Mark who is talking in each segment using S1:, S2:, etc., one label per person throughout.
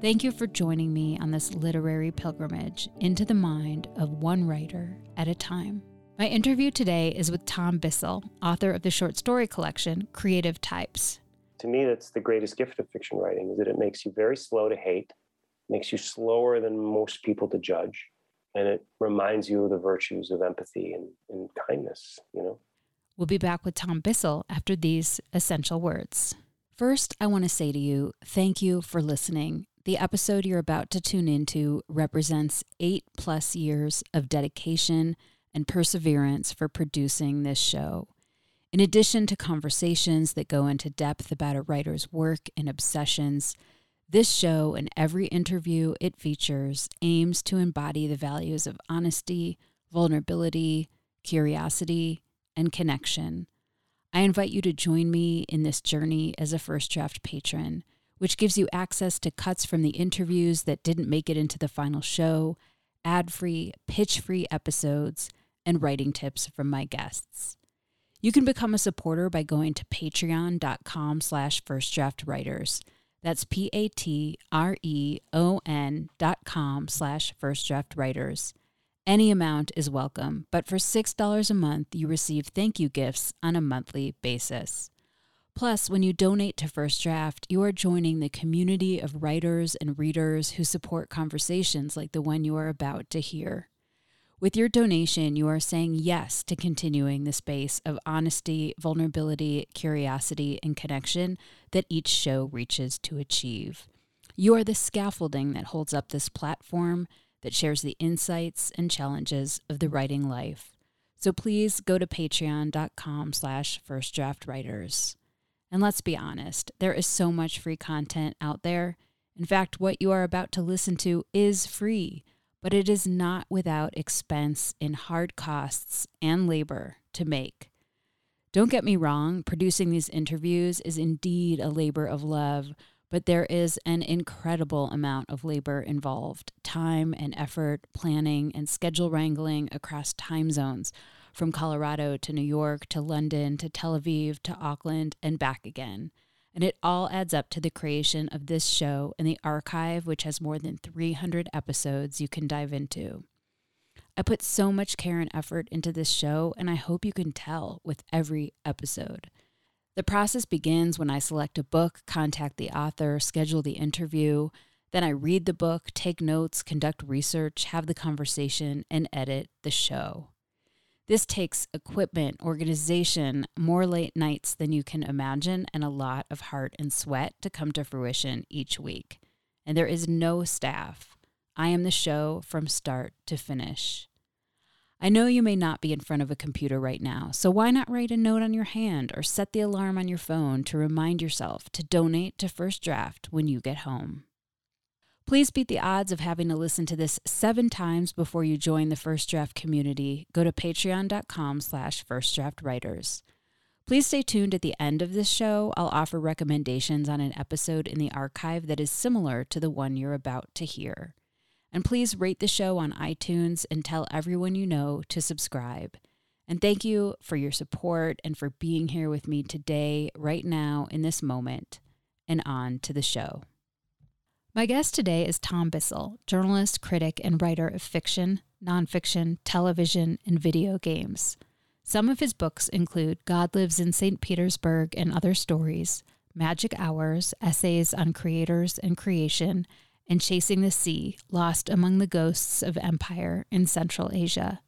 S1: Thank you for joining me on this literary pilgrimage into the mind of one writer at a time. My interview today is with Tom Bissell, author of the short story collection Creative Types.
S2: To me, that's the greatest gift of fiction writing is that it makes you very slow to hate, makes you slower than most people to judge, and it reminds you of the virtues of empathy and, and kindness, you know.
S1: We'll be back with Tom Bissell after these essential words. First, I want to say to you, thank you for listening the episode you're about to tune into represents eight plus years of dedication and perseverance for producing this show. In addition to conversations that go into depth about a writer's work and obsessions, this show and every interview it features aims to embody the values of honesty, vulnerability, curiosity, and connection. I invite you to join me in this journey as a First Draft patron which gives you access to cuts from the interviews that didn't make it into the final show, ad free, pitch free episodes, and writing tips from my guests. You can become a supporter by going to patreon.com slash firstdraftwriters. That's P-A-T-R-E-O-N dot com slash firstdraftwriters. Any amount is welcome, but for $6 a month, you receive thank you gifts on a monthly basis. Plus, when you donate to First Draft, you are joining the community of writers and readers who support conversations like the one you are about to hear. With your donation, you are saying yes to continuing the space of honesty, vulnerability, curiosity, and connection that each show reaches to achieve. You are the scaffolding that holds up this platform that shares the insights and challenges of the writing life. So please go to patreon.com slash firstdraftwriters. And let's be honest, there is so much free content out there. In fact, what you are about to listen to is free, but it is not without expense in hard costs and labor to make. Don't get me wrong, producing these interviews is indeed a labor of love, but there is an incredible amount of labor involved time and effort, planning, and schedule wrangling across time zones from Colorado to New York to London to Tel Aviv to Auckland and back again. And it all adds up to the creation of this show and the archive, which has more than 300 episodes you can dive into. I put so much care and effort into this show, and I hope you can tell with every episode. The process begins when I select a book, contact the author, schedule the interview. Then I read the book, take notes, conduct research, have the conversation, and edit the show. This takes equipment, organization, more late nights than you can imagine, and a lot of heart and sweat to come to fruition each week. And there is no staff. I am the show from start to finish. I know you may not be in front of a computer right now, so why not write a note on your hand or set the alarm on your phone to remind yourself to donate to First Draft when you get home? Please beat the odds of having to listen to this seven times before you join the First Draft community. Go to patreon.com slash firstdraftwriters. Please stay tuned at the end of this show. I'll offer recommendations on an episode in the archive that is similar to the one you're about to hear. And please rate the show on iTunes and tell everyone you know to subscribe. And thank you for your support and for being here with me today, right now, in this moment. And on to the show. My guest today is Tom Bissell, journalist, critic, and writer of fiction, nonfiction, television, and video games. Some of his books include God Lives in St. Petersburg and Other Stories, Magic Hours, Essays on Creators and Creation, and Chasing the Sea Lost Among the Ghosts of Empire in Central Asia.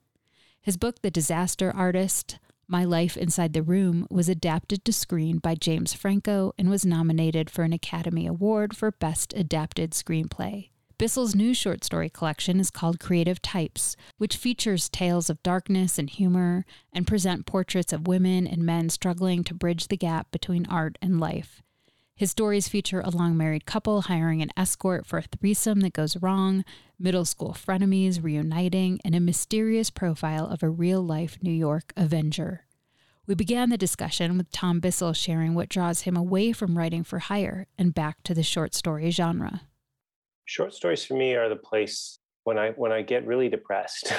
S1: His book, The Disaster Artist My Life Inside the Room, was adapted to screen by James Franco and was nominated for an Academy Award for Best Adapted Screenplay. Bissell's new short story collection is called Creative Types, which features tales of darkness and humor and present portraits of women and men struggling to bridge the gap between art and life. His stories feature a long married couple hiring an escort for a threesome that goes wrong, middle school frenemies reuniting, and a mysterious profile of a real life New York Avenger. We began the discussion with Tom Bissell sharing what draws him away from writing for hire and back to the short story genre.
S2: Short stories for me are the place when I when I get really depressed,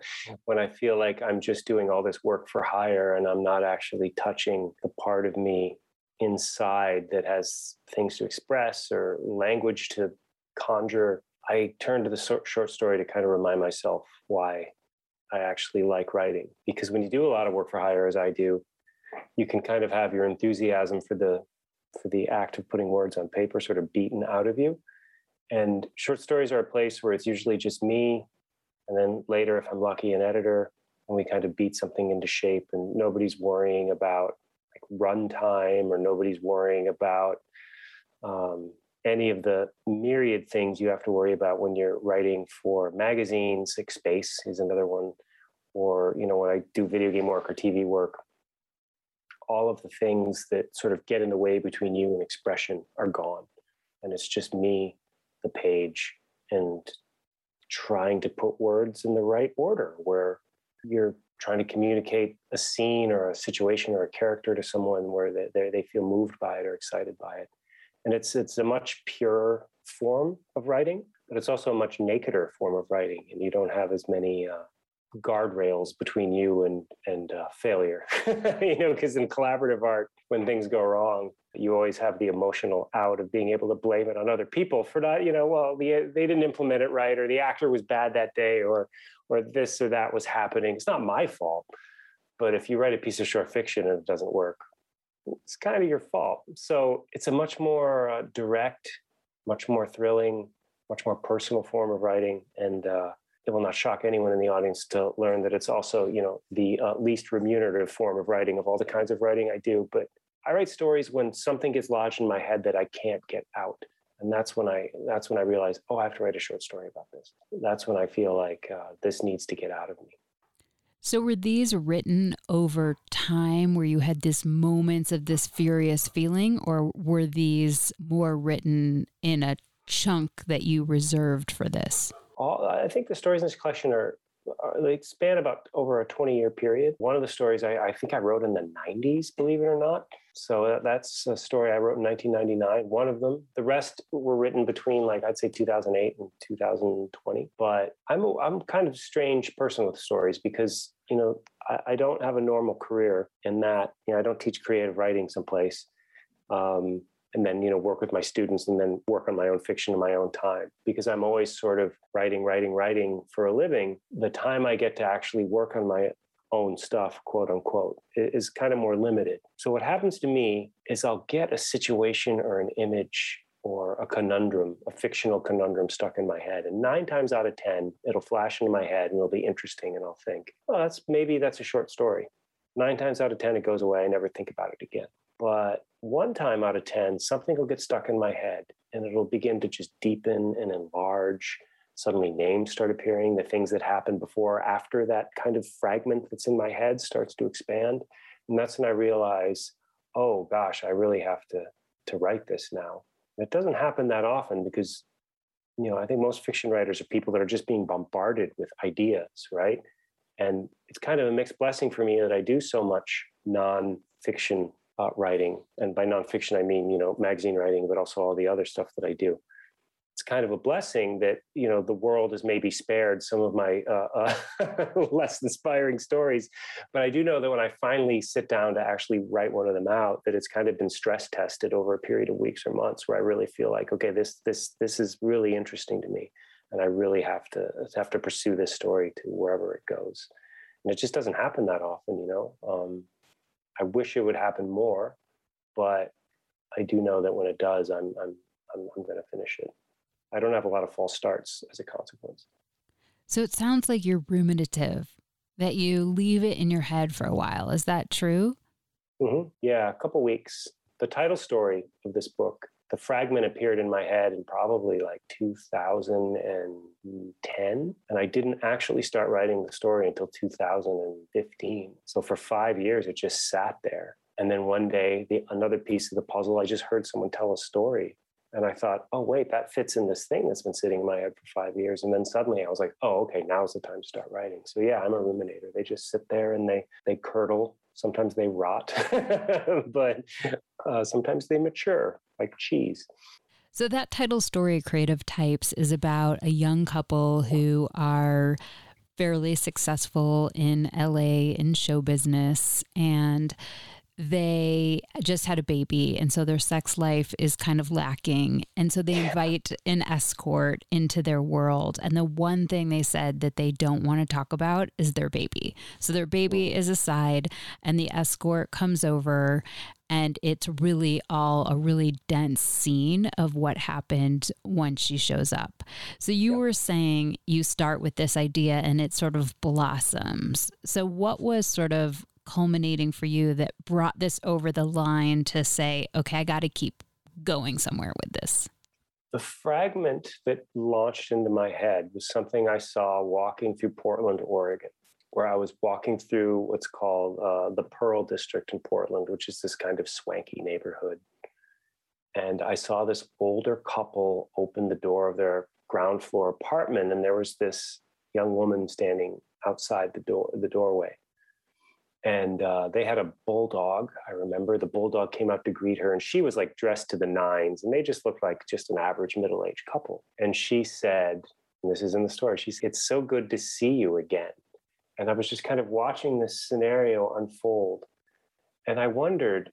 S2: when I feel like I'm just doing all this work for hire and I'm not actually touching the part of me inside that has things to express or language to conjure, I turn to the short story to kind of remind myself why I actually like writing. Because when you do a lot of work for hire, as I do, you can kind of have your enthusiasm for the for the act of putting words on paper sort of beaten out of you. And short stories are a place where it's usually just me, and then later, if I'm lucky, an editor, and we kind of beat something into shape, and nobody's worrying about like runtime or nobody's worrying about um, any of the myriad things you have to worry about when you're writing for magazines like space is another one or you know when i do video game work or tv work all of the things that sort of get in the way between you and expression are gone. And it's just me the page and trying to put words in the right order where you're trying to communicate a scene or a situation or a character to someone where they, they, feel moved by it or excited by it. And it's, it's a much purer form of writing, but it's also a much nakeder form of writing. And you don't have as many uh, guardrails between you and, and uh, failure, you know, because in collaborative art, when things go wrong, you always have the emotional out of being able to blame it on other people for not, you know, well, the, they didn't implement it right, or the actor was bad that day, or or this or that was happening. It's not my fault. But if you write a piece of short fiction and it doesn't work, it's kind of your fault. So it's a much more uh, direct, much more thrilling, much more personal form of writing, and uh, it will not shock anyone in the audience to learn that it's also, you know, the uh, least remunerative form of writing of all the kinds of writing I do. But I write stories when something gets lodged in my head that I can't get out. And that's when i that's when i realize oh i have to write a short story about this. That's when i feel like uh, this needs to get out of me.
S1: So were these written over time where you had this moments of this furious feeling or were these more written in a chunk that you reserved for this
S2: All, i think the stories in this collection are uh, they span about over a 20 year period. One of the stories I, I, think I wrote in the 90s, believe it or not. So that's a story I wrote in 1999, one of them. The rest were written between like I'd say 2008 and 2020. But I'm a, I'm kind of a strange person with stories because, you know, I, I don't have a normal career in that, you know, I don't teach creative writing someplace. Um, and then you know work with my students and then work on my own fiction in my own time. Because i'm always sort of writing writing writing for a living the time i get to actually work on my own stuff quote unquote is kind of more limited. So what happens to me is i'll get a situation or an image or a conundrum a fictional conundrum stuck in my head. And nine times out of ten it'll flash into my head and it'll be interesting and i'll think oh that's maybe that's a short story. Nine times out of ten it goes away. I never think about it again but one time out of 10, something will get stuck in my head and it'll begin to just deepen and enlarge. Suddenly, names start appearing. The things that happened before, after that kind of fragment that's in my head starts to expand. And that's when I realize, oh gosh, I really have to, to write this now. It doesn't happen that often because, you know, I think most fiction writers are people that are just being bombarded with ideas, right? And it's kind of a mixed blessing for me that I do so much nonfiction uh, writing, and by nonfiction I mean you know magazine writing, but also all the other stuff that I do. It's kind of a blessing that you know the world has maybe spared some of my uh, uh, less inspiring stories but i do know that when i finally sit down to actually write one of them out that it's kind of been stress tested over a period of weeks or months where i really feel like okay this this this is really interesting to me and i really have to have to pursue this story to wherever it goes and it just doesn't happen that often you know um, i wish it would happen more but i do know that when it does i'm i'm I'm, I'm going to finish it. I don't have a lot of false starts as a consequence.
S1: So it sounds like you're ruminative, that you leave it in your head for a while. Is that true?
S2: Mm-hmm. Yeah, a couple weeks. The title story of this book, the fragment appeared in my head in probably like 2010. And I didn't actually start writing the story until 2015. So for five years, it just sat there. And then one day, the another piece of the puzzle, I just heard someone tell a story and I thought, oh, wait, that fits in this thing that's been sitting in my head for five years. And then suddenly I was like, oh, okay, now's the time to start writing. So yeah, I'm a ruminator. They just sit there and they they curdle. Sometimes they rot, but uh, sometimes they mature like cheese.
S1: So that title story, Creative Types, is about a young couple who are fairly successful in LA in show business and they just had a baby and so their sex life is kind of lacking. And so they invite an escort into their world and the one thing they said that they don't want to talk about is their baby. So their baby is aside and the escort comes over and it's really all a really dense scene of what happened once she shows up. So you were saying you start with this idea and it sort of blossoms. So what was sort of culminating for you that brought this over the line to say, okay, I got to keep going somewhere with this?
S2: The fragment that launched into my head was something I saw walking through Portland, Oregon, where I was walking through what's called uh, the Pearl District in Portland, which is this kind of swanky neighborhood. And I saw this older couple open the door of their ground floor apartment, and there was this young woman standing outside the door the doorway and uh, they had a bulldog. I remember the bulldog came out to greet her, and she was like dressed to the nines, and they just looked like just an average middle aged couple. And she said, and this is in the story, she said, It's so good to see you again. And I was just kind of watching this scenario unfold. And I wondered,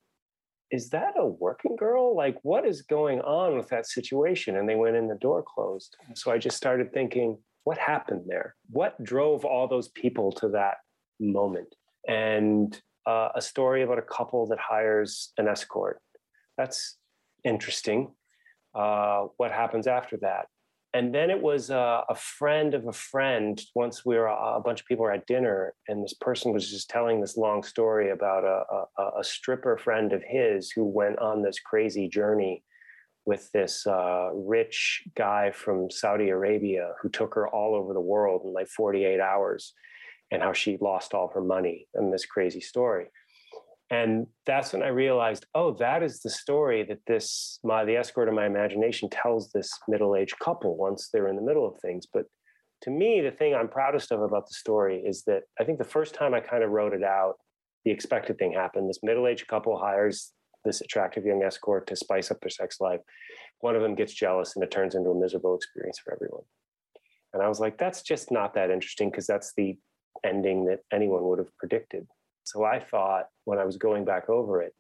S2: is that a working girl? Like, what is going on with that situation? And they went in, the door closed. So I just started thinking, what happened there? What drove all those people to that moment? and uh, a story about a couple that hires an escort. That's interesting. Uh, what happens after that? And then it was uh, a friend of a friend. Once we were a bunch of people were at dinner, and this person was just telling this long story about a, a, a stripper friend of his who went on this crazy journey with this uh, rich guy from Saudi Arabia who took her all over the world in like 48 hours and how she lost all her money in this crazy story. And that's when I realized, oh, that is the story that this my the escort of my imagination tells this middle-aged couple once they're in the middle of things. But to me, the thing I'm proudest of about the story is that I think the first time I kind of wrote it out, the expected thing happened. This middle-aged couple hires this attractive young escort to spice up their sex life. One of them gets jealous and it turns into a miserable experience for everyone. And I was like, that's just not that interesting because that's the ending that anyone would have predicted. So I thought when I was going back over it,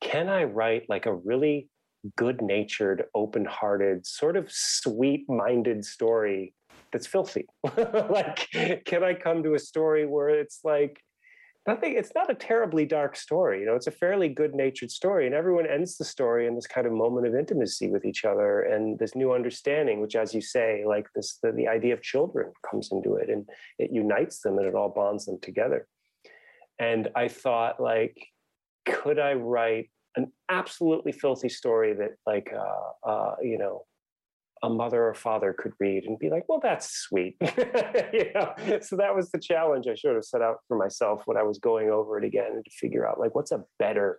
S2: can I write like a really good natured, open hearted, sort of sweet minded story that's filthy? like, can I come to a story where it's like, nothing it's not a terribly dark story you know it's a fairly good natured story and everyone ends the story in this kind of moment of intimacy with each other and this new understanding which as you say like this the, the idea of children comes into it and it unites them and it all bonds them together and i thought like could i write an absolutely filthy story that like uh, uh, you know a mother or father could read and be like, well, that's sweet. you know? So that was the challenge I sort of set out for myself when I was going over it again to figure out like what's a better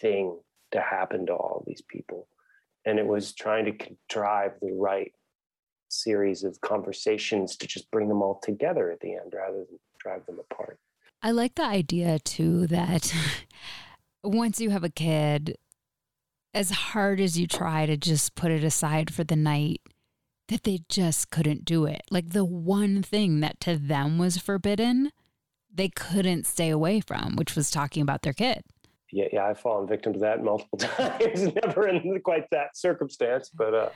S2: thing to happen to all these people. And it was trying to drive the right series of conversations to just bring them all together at the end rather than drive them apart.
S1: I like the idea too that once you have a kid, as hard as you try to just put it aside for the night, that they just couldn't do it. Like the one thing that to them was forbidden, they couldn't stay away from, which was talking about their kid.
S2: Yeah, yeah, I've fallen victim to that multiple times. Never in quite that circumstance, but uh,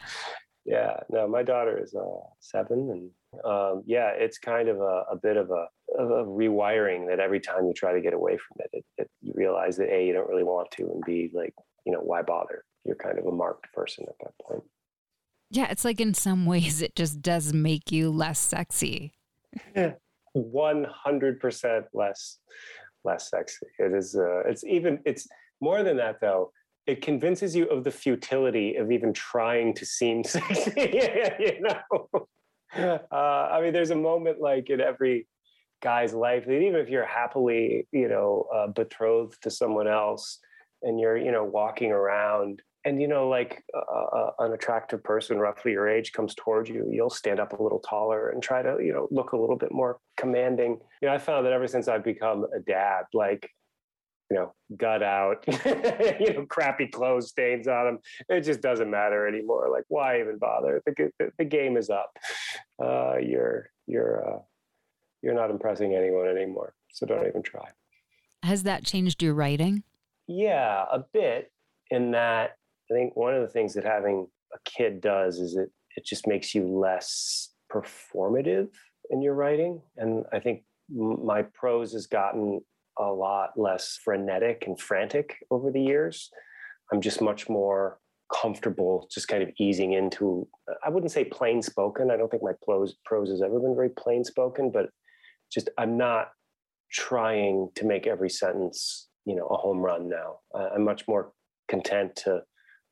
S2: yeah, no, my daughter is uh, seven, and um, yeah, it's kind of a, a bit of a, of a, rewiring that every time you try to get away from it, it, it, you realize that a you don't really want to, and b like you know why bother? You're kind of a marked person at that point.
S1: Yeah, it's like in some ways it just does make you less sexy.
S2: Yeah, One hundred percent less less sexy. It is. Uh, it's even. It's more than that though. It convinces you of the futility of even trying to seem sexy. you know. Uh, I mean, there's a moment like in every guy's life that even if you're happily, you know, uh, betrothed to someone else, and you're, you know, walking around and you know like uh, an attractive person roughly your age comes towards you you'll stand up a little taller and try to you know look a little bit more commanding. You know i found that ever since i've become a dad like you know gut out you know crappy clothes stains on them it just doesn't matter anymore. Like why even bother? The, the, the game is up. Uh, you're you're uh, you're not impressing anyone anymore so don't even try
S1: has that changed your writing
S2: yeah a bit in that I think one of the things that having a kid does is it it just makes you less performative in your writing, and I think my prose has gotten a lot less frenetic and frantic over the years. I'm just much more comfortable just kind of easing into I wouldn't say plain spoken. I don't think my prose prose has ever been very plain spoken, but just I'm not trying to make every sentence, you know, a home run now. I'm much more content to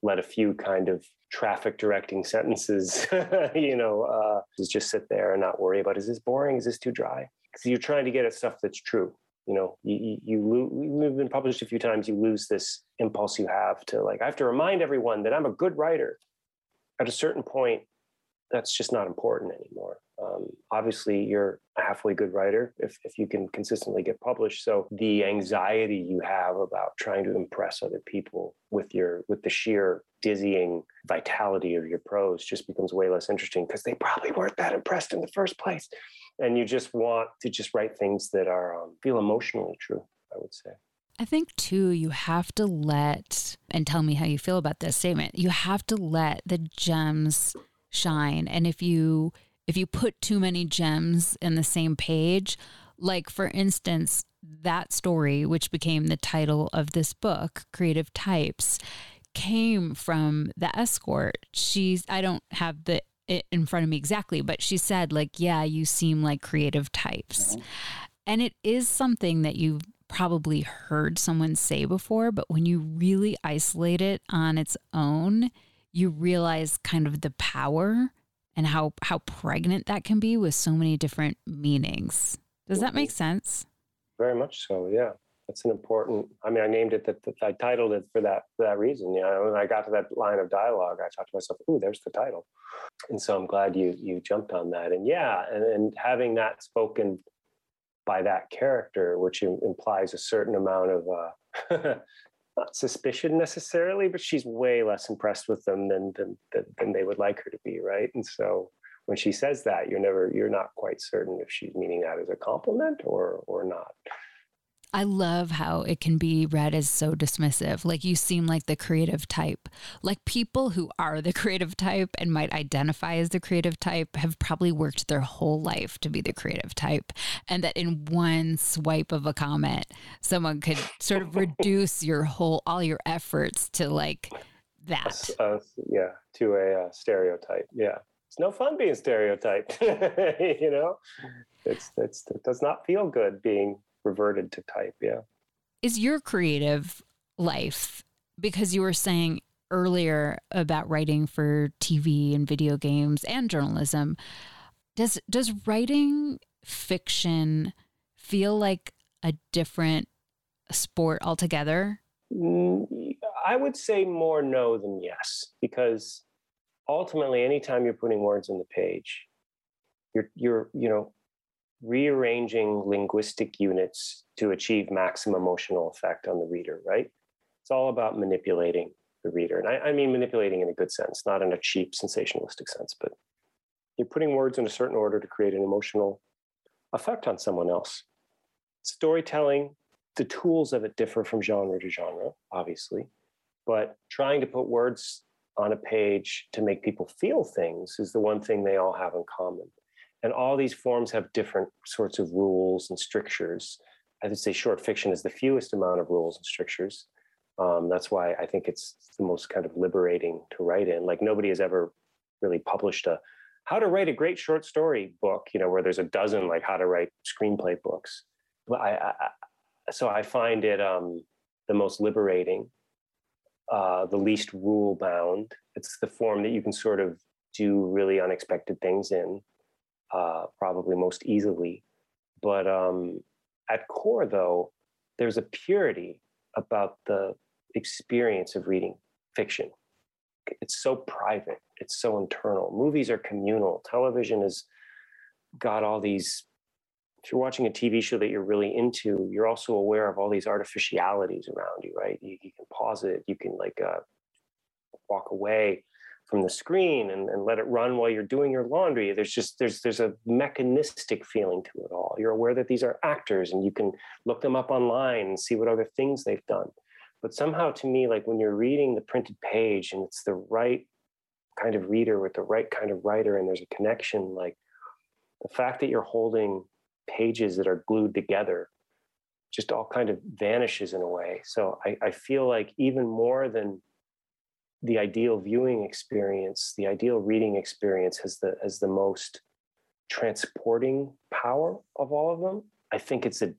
S2: let a few kind of traffic directing sentences, you know, uh, just sit there and not worry about is this boring? Is this too dry? Because you're trying to get at stuff that's true. You know, you, you, you we've been published a few times. You lose this impulse you have to like. I have to remind everyone that I'm a good writer. At a certain point, that's just not important anymore. Um, obviously, you're a halfway good writer if, if you can consistently get published. So the anxiety you have about trying to impress other people with your with the sheer dizzying vitality of your prose just becomes way less interesting because they probably weren't that impressed in the first place. And you just want to just write things that are um, feel emotionally true. I would say.
S1: I think too, you have to let, and tell me how you feel about this statement. You have to let the gems shine. And if you if you put too many gems in the same page, like for instance, that story, which became the title of this book, Creative Types, came from the escort. She's, I don't have the it in front of me exactly, but she said, like, yeah, you seem like creative types. Mm-hmm. And it is something that you've probably heard someone say before, but when you really isolate it on its own, you realize kind of the power and how how pregnant that can be with so many different meanings. Does that make sense?
S2: Very much so. Yeah, that's an important. I mean, I named it that. I titled it for that for that reason. You know, when I got to that line of dialogue, I thought to myself, "Ooh, there's the title." And so I'm glad you you jumped on that. And yeah, and, and having that spoken by that character, which implies a certain amount of uh, not suspicion necessarily, but she's way less impressed with them than, than than they would like her to be, right? And so when she says that, you're never you're not quite certain if she's meaning that as a compliment or or not.
S1: I love how it can be read as so dismissive. Like you seem like the creative type. Like people who are the creative type and might identify as the creative type have probably worked their whole life to be the creative type. And that in one swipe of a comment, someone could sort of reduce your whole, all your efforts to like that.
S2: Uh, yeah, to a uh, stereotype. Yeah. It's no fun being stereotyped. you know, it's, it's, it does not feel good being reverted to type. Yeah.
S1: Is your creative life, because you were saying earlier about writing for TV and video games and journalism, does does writing fiction feel like a different sport altogether?
S2: Mm, I would say more no than yes, because ultimately, anytime you're putting words on the page, you're you're you know rearranging linguistic units to achieve maximum emotional effect on the reader, right? It's all about manipulating the reader. And I, I, mean manipulating in a good sense, not in a cheap, sensationalistic sense, but you're putting words in a certain order to create an emotional effect on someone else. Storytelling, the tools of it differ from genre to genre, obviously, but trying to put words on a page to make people feel things is the one thing they all have in common. And all these forms have different sorts of rules and strictures. I would say short fiction is the fewest amount of rules and strictures. Um, that's why I think it's the most kind of liberating to write in. Like nobody has ever really published a how to write a great short story book, you know, where there's a dozen like how to write screenplay books. I, I so I find it um, the most liberating, uh, the least rule bound. It's the form that you can sort of do really unexpected things in, uh, probably most easily. But um, at core, though, there's a purity about the experience of reading fiction. It's so private, it's so internal. Movies are communal. Television has got all these. If you're watching a TV show that you're really into, you're also aware of all these artificialities around you, right? You, you can pause it, you can like uh, walk away from the screen and, and let it run while you're doing your laundry. There's just there's there's a mechanistic feeling to it all. You're aware that these are actors and you can look them up online and see what other things they've done. But somehow to me like when you're reading the printed page and it's the right kind of reader with the right kind of writer and there's a connection like the fact that you're holding pages that are glued together just all kind of vanishes in a way. So I, I feel like even more than the ideal viewing experience, the ideal reading experience has the has the most transporting power of all of them. I think it's a,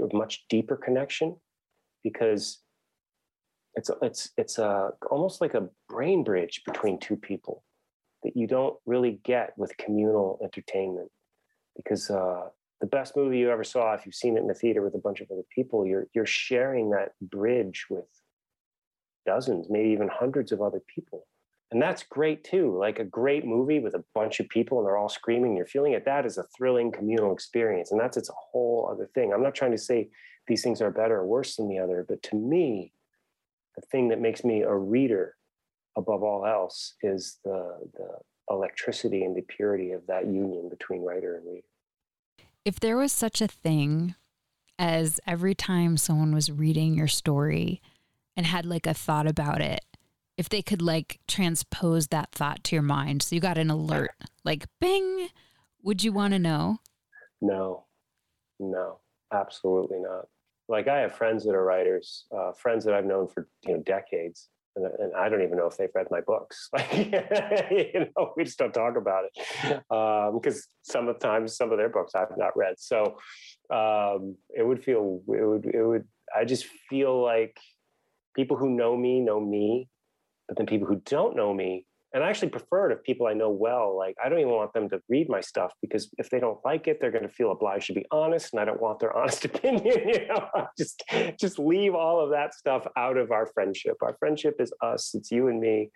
S2: a much deeper connection because it's it's it's a almost like a brain bridge between two people that you don't really get with communal entertainment because uh, the best movie you ever saw if you've seen it in the theater with a bunch of other people you're you're sharing that bridge with dozens, maybe even hundreds of other people. And that's great too. Like a great movie with a bunch of people and they're all screaming, you're feeling it. That is a thrilling communal experience. And that's it's a whole other thing. I'm not trying to say these things are better or worse than the other, but to me, the thing that makes me a reader above all else is the the electricity and the purity of that union between writer and reader.
S1: If there was such a thing as every time someone was reading your story, and had like a thought about it, if they could like transpose that thought to your mind, so you got an alert, like bing, would you want to know?
S2: No, no, absolutely not. Like I have friends that are writers, uh, friends that I've known for you know decades, and, and, I don't even know if they've read my books. Like, you know, we just don't talk about it because um, sometimes some of their books I've not read. So um, it would feel it would it would. I just feel like people who know me know me, but then people who don't know me, and I actually prefer it if people I know well, like I don't even want them to read my stuff because if they don't like it, they're going to feel obliged to be honest, and I don't want their honest opinion. You know, just just leave all of that stuff out of our friendship. Our friendship is us. It's you and me.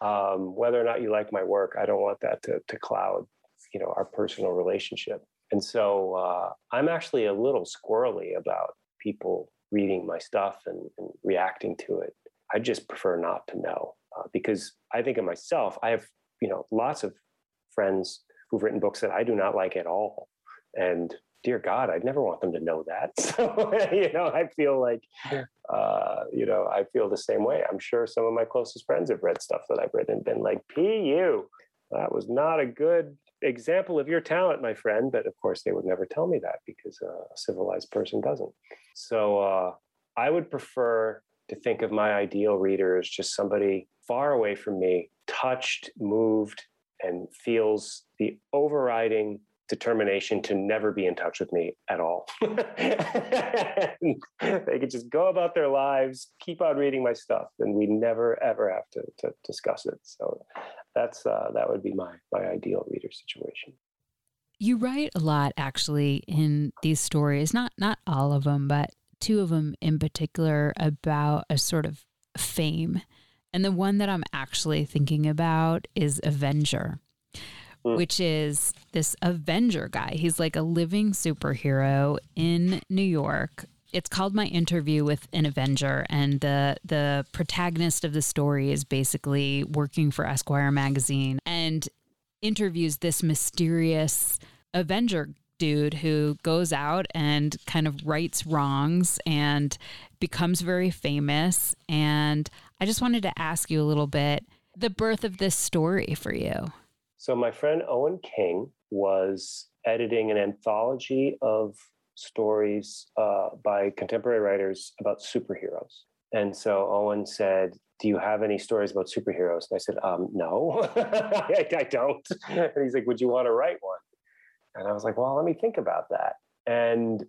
S2: Um, whether or not you like my work, I don't want that to to cloud, you know, our personal relationship. And so uh, I'm actually a little squirrely about people reading my stuff and, and reacting to it. I just prefer not to know uh, because I think of myself, I have, you know, lots of friends who've written books that I do not like at all. And dear God, I'd never want them to know that. So, you know, I feel like, uh, you know, I feel the same way. I'm sure some of my closest friends have read stuff that I've written and been like, P.U., that was not a good example of your talent, my friend. But of course, they would never tell me that because uh, a civilized person doesn't. So uh, I would prefer to think of my ideal reader as just somebody far away from me, touched, moved, and feels the overriding determination to never be in touch with me at all. they could just go about their lives, keep on reading my stuff, and we never ever have to, to discuss it. So that's uh, that would be my my ideal reader situation.
S1: You write a lot actually in these stories, not not all of them, but two of them in particular about a sort of fame. And the one that I'm actually thinking about is Avenger, mm. which is this Avenger guy. He's like a living superhero in New York it's called My Interview with an Avenger, and the the protagonist of the story is basically working for Esquire magazine, and interviews this mysterious Avenger dude who goes out and kind of rights wrongs and becomes very famous. And I just wanted to ask you a little bit the birth of this story for you.
S2: So, my friend Owen King was editing an anthology of stories uh, by contemporary writers about superheroes. And so Owen said, Do you have any stories about superheroes? And I said, um, No, I, I don't. And he's like, Would you want to write one? And I was like, Well, let me think about that. And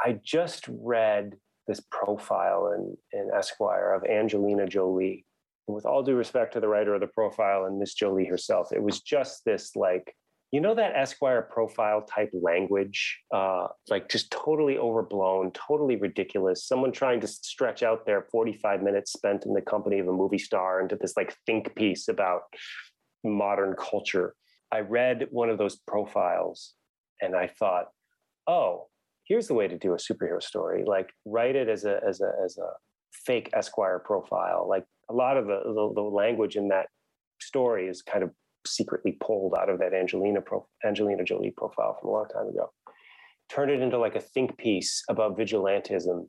S2: I just read this profile in, in Esquire of Angelina Jolie. With all due respect to the writer of the profile and Miss Jolie herself, it was just this like you know that Esquire profile type language, uh, like just totally overblown, totally ridiculous. Someone trying to stretch out their 45 minutes spent in the company of a movie star into this like think piece about modern culture. I read one of those profiles and I thought, oh, here's the way to do a superhero story. Like write it as a as a as a fake Esquire profile. Like a lot of the, the, the language in that story is kind of secretly pulled out of that Angelina pro, Angelina Jolie profile from a long time ago. Turn it into like a think piece about vigilantism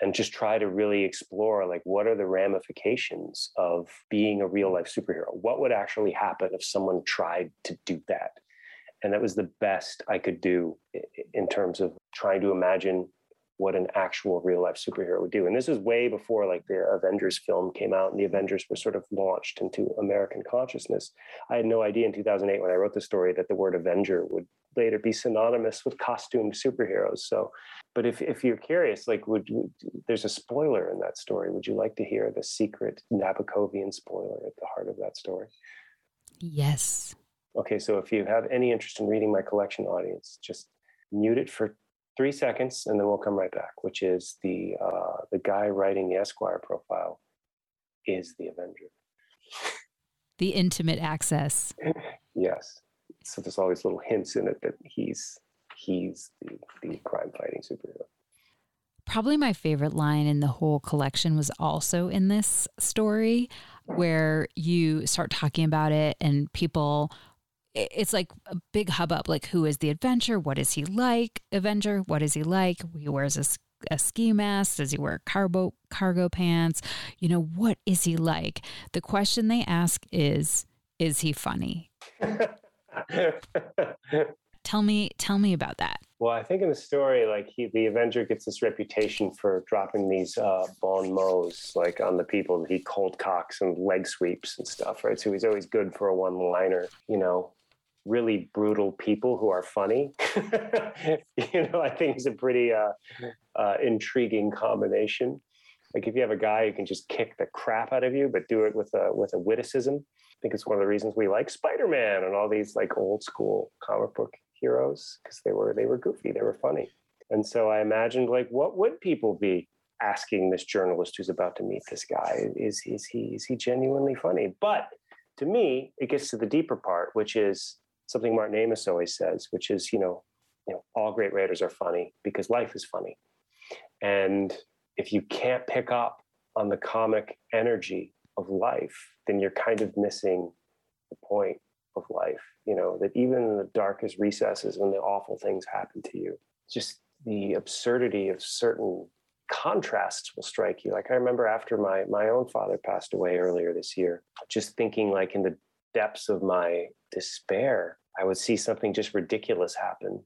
S2: and just try to really explore like what are the ramifications of being a real life superhero what would actually happen if someone tried to do that and that was the best i could do in terms of trying to imagine what an actual real life superhero would do. And this was way before like the Avengers film came out and the Avengers were sort of launched into American consciousness. I had no idea in 2008 when I wrote the story that the word Avenger would later be synonymous with costumed superheroes. So, but if, if you're curious, like would, would there's a spoiler in that story. Would you like to hear the secret Nabokovian spoiler at the heart of that story?
S1: Yes.
S2: Okay, so if you have any interest in reading my collection audience, just mute it for three seconds, and then we'll come right back. Which is the uh, the guy writing the Esquire profile is the Avenger.
S1: The intimate access.
S2: yes. So there's all these little hints in it that he's he's the, the crime fighting superhero.
S1: Probably my favorite line in the whole collection was also in this story where you start talking about it and people it's like a big hubbub like who is the Avenger? What is he like avenger? What is he like? He wears a, a ski mask. Does he wear cargo cargo pants? You know what is he like? The question they ask is is he funny tell me tell me about that
S2: well i think in the story like he the avenger gets this reputation for dropping these uh bon mots like on the people that he cold cocks and leg sweeps and stuff right so he's always good for a one liner you know really brutal people who are funny. you know, I think it's a pretty uh, uh, intriguing combination. Like if you have a guy who can just kick the crap out of you, but do it with a with a witticism, I think it's one of the reasons we like Spider Man and all these like old school comic book heroes because they were they were goofy, they were funny. And so I imagined like what would people be asking this journalist who's about to meet this guy? Is is he is he genuinely funny? But to me, it gets to the deeper part, which is something Martin Amis always says, which is, you know, you know, all great writers are funny because life is funny. And if you can't pick up on the comic energy of life, then you're kind of missing the point of life. You know, that even in the darkest recesses when the awful things happen to you, just the absurdity of certain contrasts will strike you. Like I remember after my my own father passed away earlier this year, just thinking like in the depths of my despair, I would see something just ridiculous happen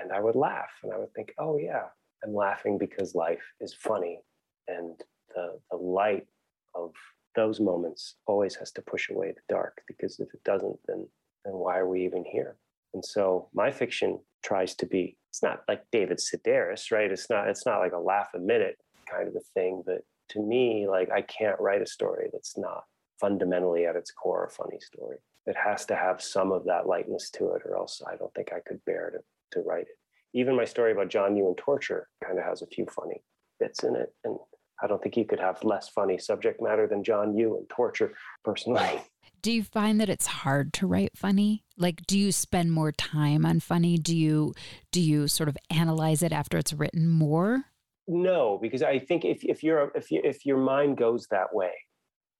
S2: and I would laugh and I would think, oh, yeah, I'm laughing because life is funny. And the, the light of those moments always has to push away the dark because if it doesn't, then, then why are we even here? And so my fiction tries to be, it's not like David Sedaris, right? It's not, it's not like a laugh a minute kind of a thing, but to me, like I can't write a story that's not fundamentally at its core a funny story. It has to have some of that lightness to it, or else I don't think I could bear to, to write it. Even my story about John and torture kind of has a few funny bits in it. And I don't think you could have less funny subject matter than John Yoo and torture, personally.
S1: Do you find that it's hard to write funny? Like do you spend more time on funny? Do you do you sort of analyze it after it's written more?
S2: No, because I think if if you're if you, if your mind goes that way,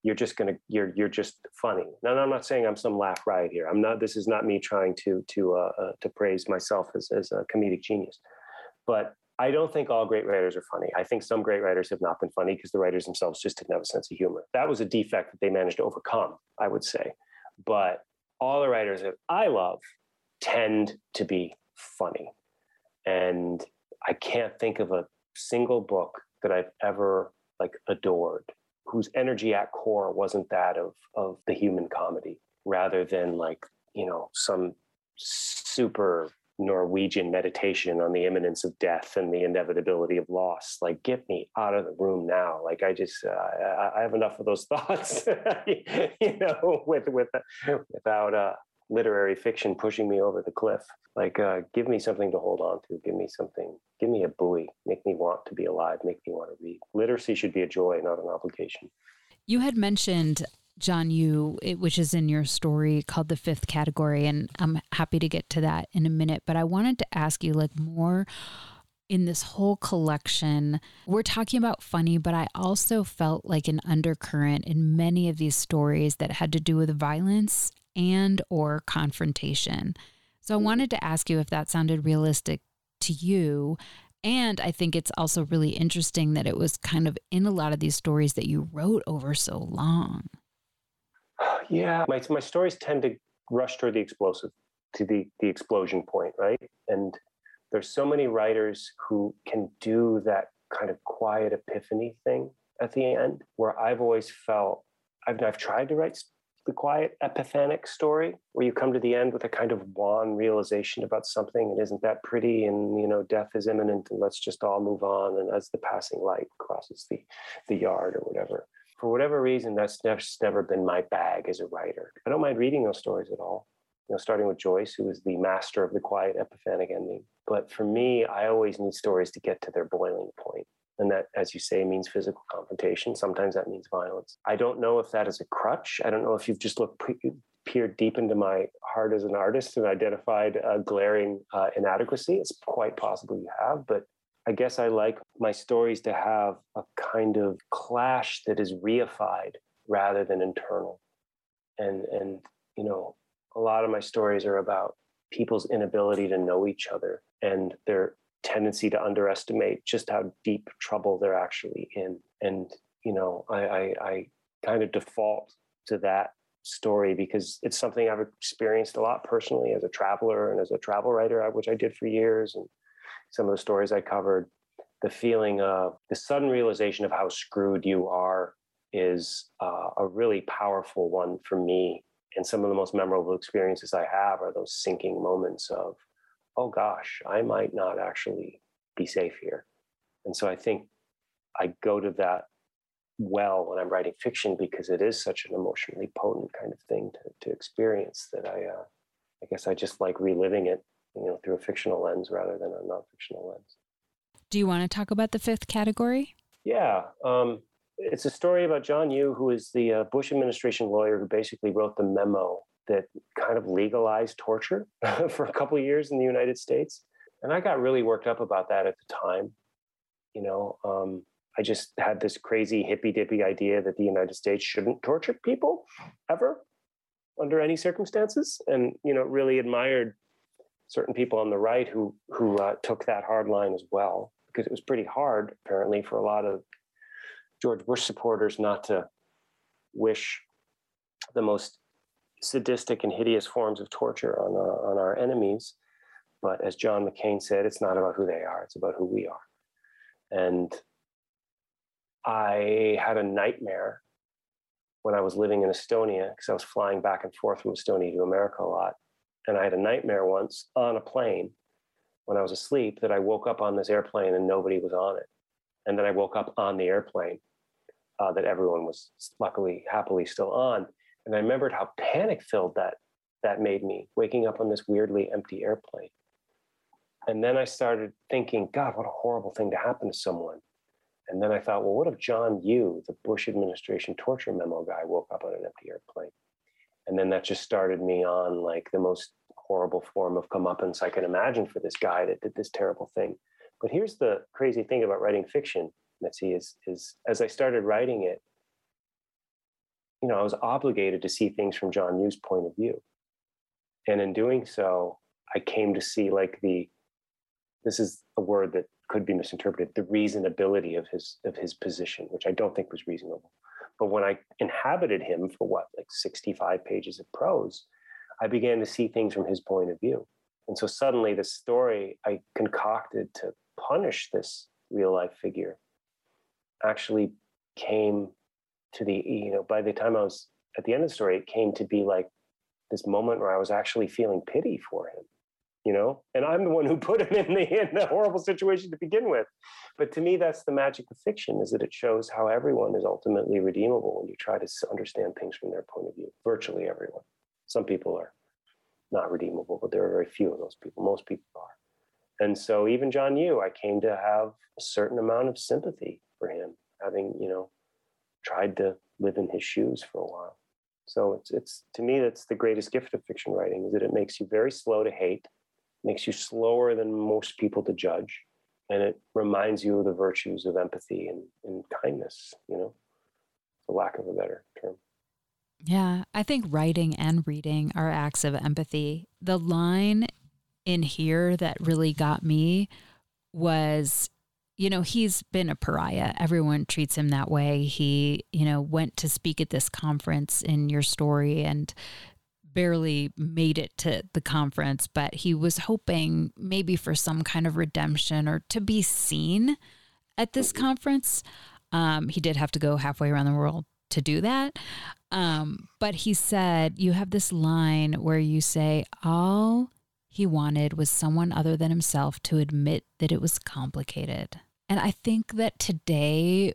S2: you're just gonna you're you're just funny. Now I'm not saying I'm some laugh riot here. I'm not. This is not me trying to to uh, uh, to praise myself as as a comedic genius, but I don't think all great writers are funny. I think some great writers have not been funny because the writers themselves just didn't have a sense of humor. That was a defect that they managed to overcome, I would say. But all the writers that I love tend to be funny. And I can't think of a single book that I've ever like adored whose energy at core wasn't that of of the human comedy rather than like, you know, some super Norwegian meditation on the imminence of death and the inevitability of loss. Like, get me out of the room now. Like, I just, uh, I, have enough of those thoughts, you know, with with without uh, literary fiction pushing me over the cliff. Like, uh, give me something to hold on to. Give me something. Give me a buoy. Make me want to be alive. Make me want to read. Literacy should be a joy, not an obligation.
S1: You had mentioned John Yoo, which is in your story called the fifth category, and I'm happy to get to that in a minute. But I wanted to ask you, like, more in this whole collection. We're talking about funny, but I also felt like an undercurrent in many of these stories that had to do with violence and or confrontation. So I wanted to ask you if that sounded realistic to you and I think it's also really interesting that it was kind of in a lot of these stories that you wrote over so long.
S2: Yeah, my my stories tend to rush toward the explosive, to the the explosion point, right? And there's so many writers who can do that kind of quiet epiphany thing at the end, where I've always felt I've I've tried to write the quiet epiphanic story where you come to the end with a kind of wan realization about something and isn't that pretty? And you know death is imminent and let's just all move on. And as the passing light crosses the the yard or whatever for whatever reason, that's never, been my bag as a writer. I don't mind reading those stories at all. You know, starting with Joyce, who is the master of the quiet epiphanic ending. But for me, I always need stories to get to their boiling point. And that, as you say, means physical confrontation. Sometimes that means violence. I don't know if that is a crutch. I don't know if you've just looked, peered deep into my heart as an artist and identified a glaring uh, inadequacy. It's quite possible you have, but I guess I like my stories to have a kind of clash that is reified rather than internal. And and you know, a lot of my stories are about people's inability to know each other and their tendency to underestimate just how deep trouble they're actually in. And you know, I, I, I kind of default to that story because it's something I've experienced a lot personally as a traveler and as a travel writer, which I did for years. And some of the stories I covered, the feeling of the sudden realization of how screwed you are is uh, a really powerful one for me. And some of the most memorable experiences I have are those sinking moments of, oh gosh, I might not actually be safe here. And so I think I go to that well when I'm writing fiction because it is such an emotionally potent kind of thing to, to experience that I, uh, I guess I just like reliving it you know, through a fictional lens rather than a non-fictional lens.
S1: Do you want to talk about the fifth category?
S2: Yeah. Um, it's a story about John Yoo, who is the uh, Bush administration lawyer who basically wrote the memo that kind of legalized torture for a couple of years in the United States. And I got really worked up about that at the time. You know, um, I just had this crazy hippy dippy idea that the United States shouldn't torture people ever under any circumstances. And, you know, really admired certain people on the right who who uh, took that hard line as well because it was pretty hard apparently for a lot of George Bush supporters not to wish the most sadistic and hideous forms of torture on uh, on our enemies. But as John McCain said, it's not about who they are; it's about who we are. And I had a nightmare when I was living in Estonia because I was flying back and forth from Estonia to America a lot and I had a nightmare once on a plane when I was asleep that I woke up on this airplane and nobody was on it. And then I woke up on the airplane uh, that everyone was luckily, happily still on. And I remembered how panic filled that that made me waking up on this weirdly empty airplane. And then I started thinking, God, what a horrible thing to happen to someone. And then I thought, well, what if John Yoo, the Bush administration torture memo guy, woke up on an empty airplane? And then that just started me on like the most horrible form of comeuppance I can imagine for this guy that did this terrible thing. But here's the crazy thing about writing fiction, Mitzi, is is as I started writing it, you know, I was obligated to see things from John Yoo's point of view. And in doing so, I came to see like the, this is a word that could be misinterpreted, the reasonability of his of his position, which I don't think was reasonable. But when I inhabited him for what, like 65 pages of prose, I began to see things from his point of view. And so suddenly the story I concocted to punish this real life figure actually came to the, you know, by the time I was at the end of the story, it came to be like this moment where I was actually feeling pity for him, you know, and I'm the one who put him in the, in the horrible situation to begin with. But to me, that's the magic of fiction is that it shows how everyone is ultimately redeemable when you try to understand things from their point of view, virtually everyone. Some people are not redeemable, but there are very few of those people. Most people are. And so even John Yoo, I came to have a certain amount of sympathy for him, having, you know, tried to live in his shoes for a while. So it's it's to me that's the greatest gift of fiction writing is that it makes you very slow to hate, makes you slower than most people to judge, and it reminds you of the virtues of empathy and, and kindness, you know, for lack of a better term.
S1: Yeah, I think writing and reading are acts of empathy. The line in here that really got me was you know, he's been a pariah. Everyone treats him that way. He, you know, went to speak at this conference in your story and barely made it to the conference, but he was hoping maybe for some kind of redemption or to be seen at this conference. Um, he did have to go halfway around the world to do that. Um, but he said, You have this line where you say, All he wanted was someone other than himself to admit that it was complicated. And I think that today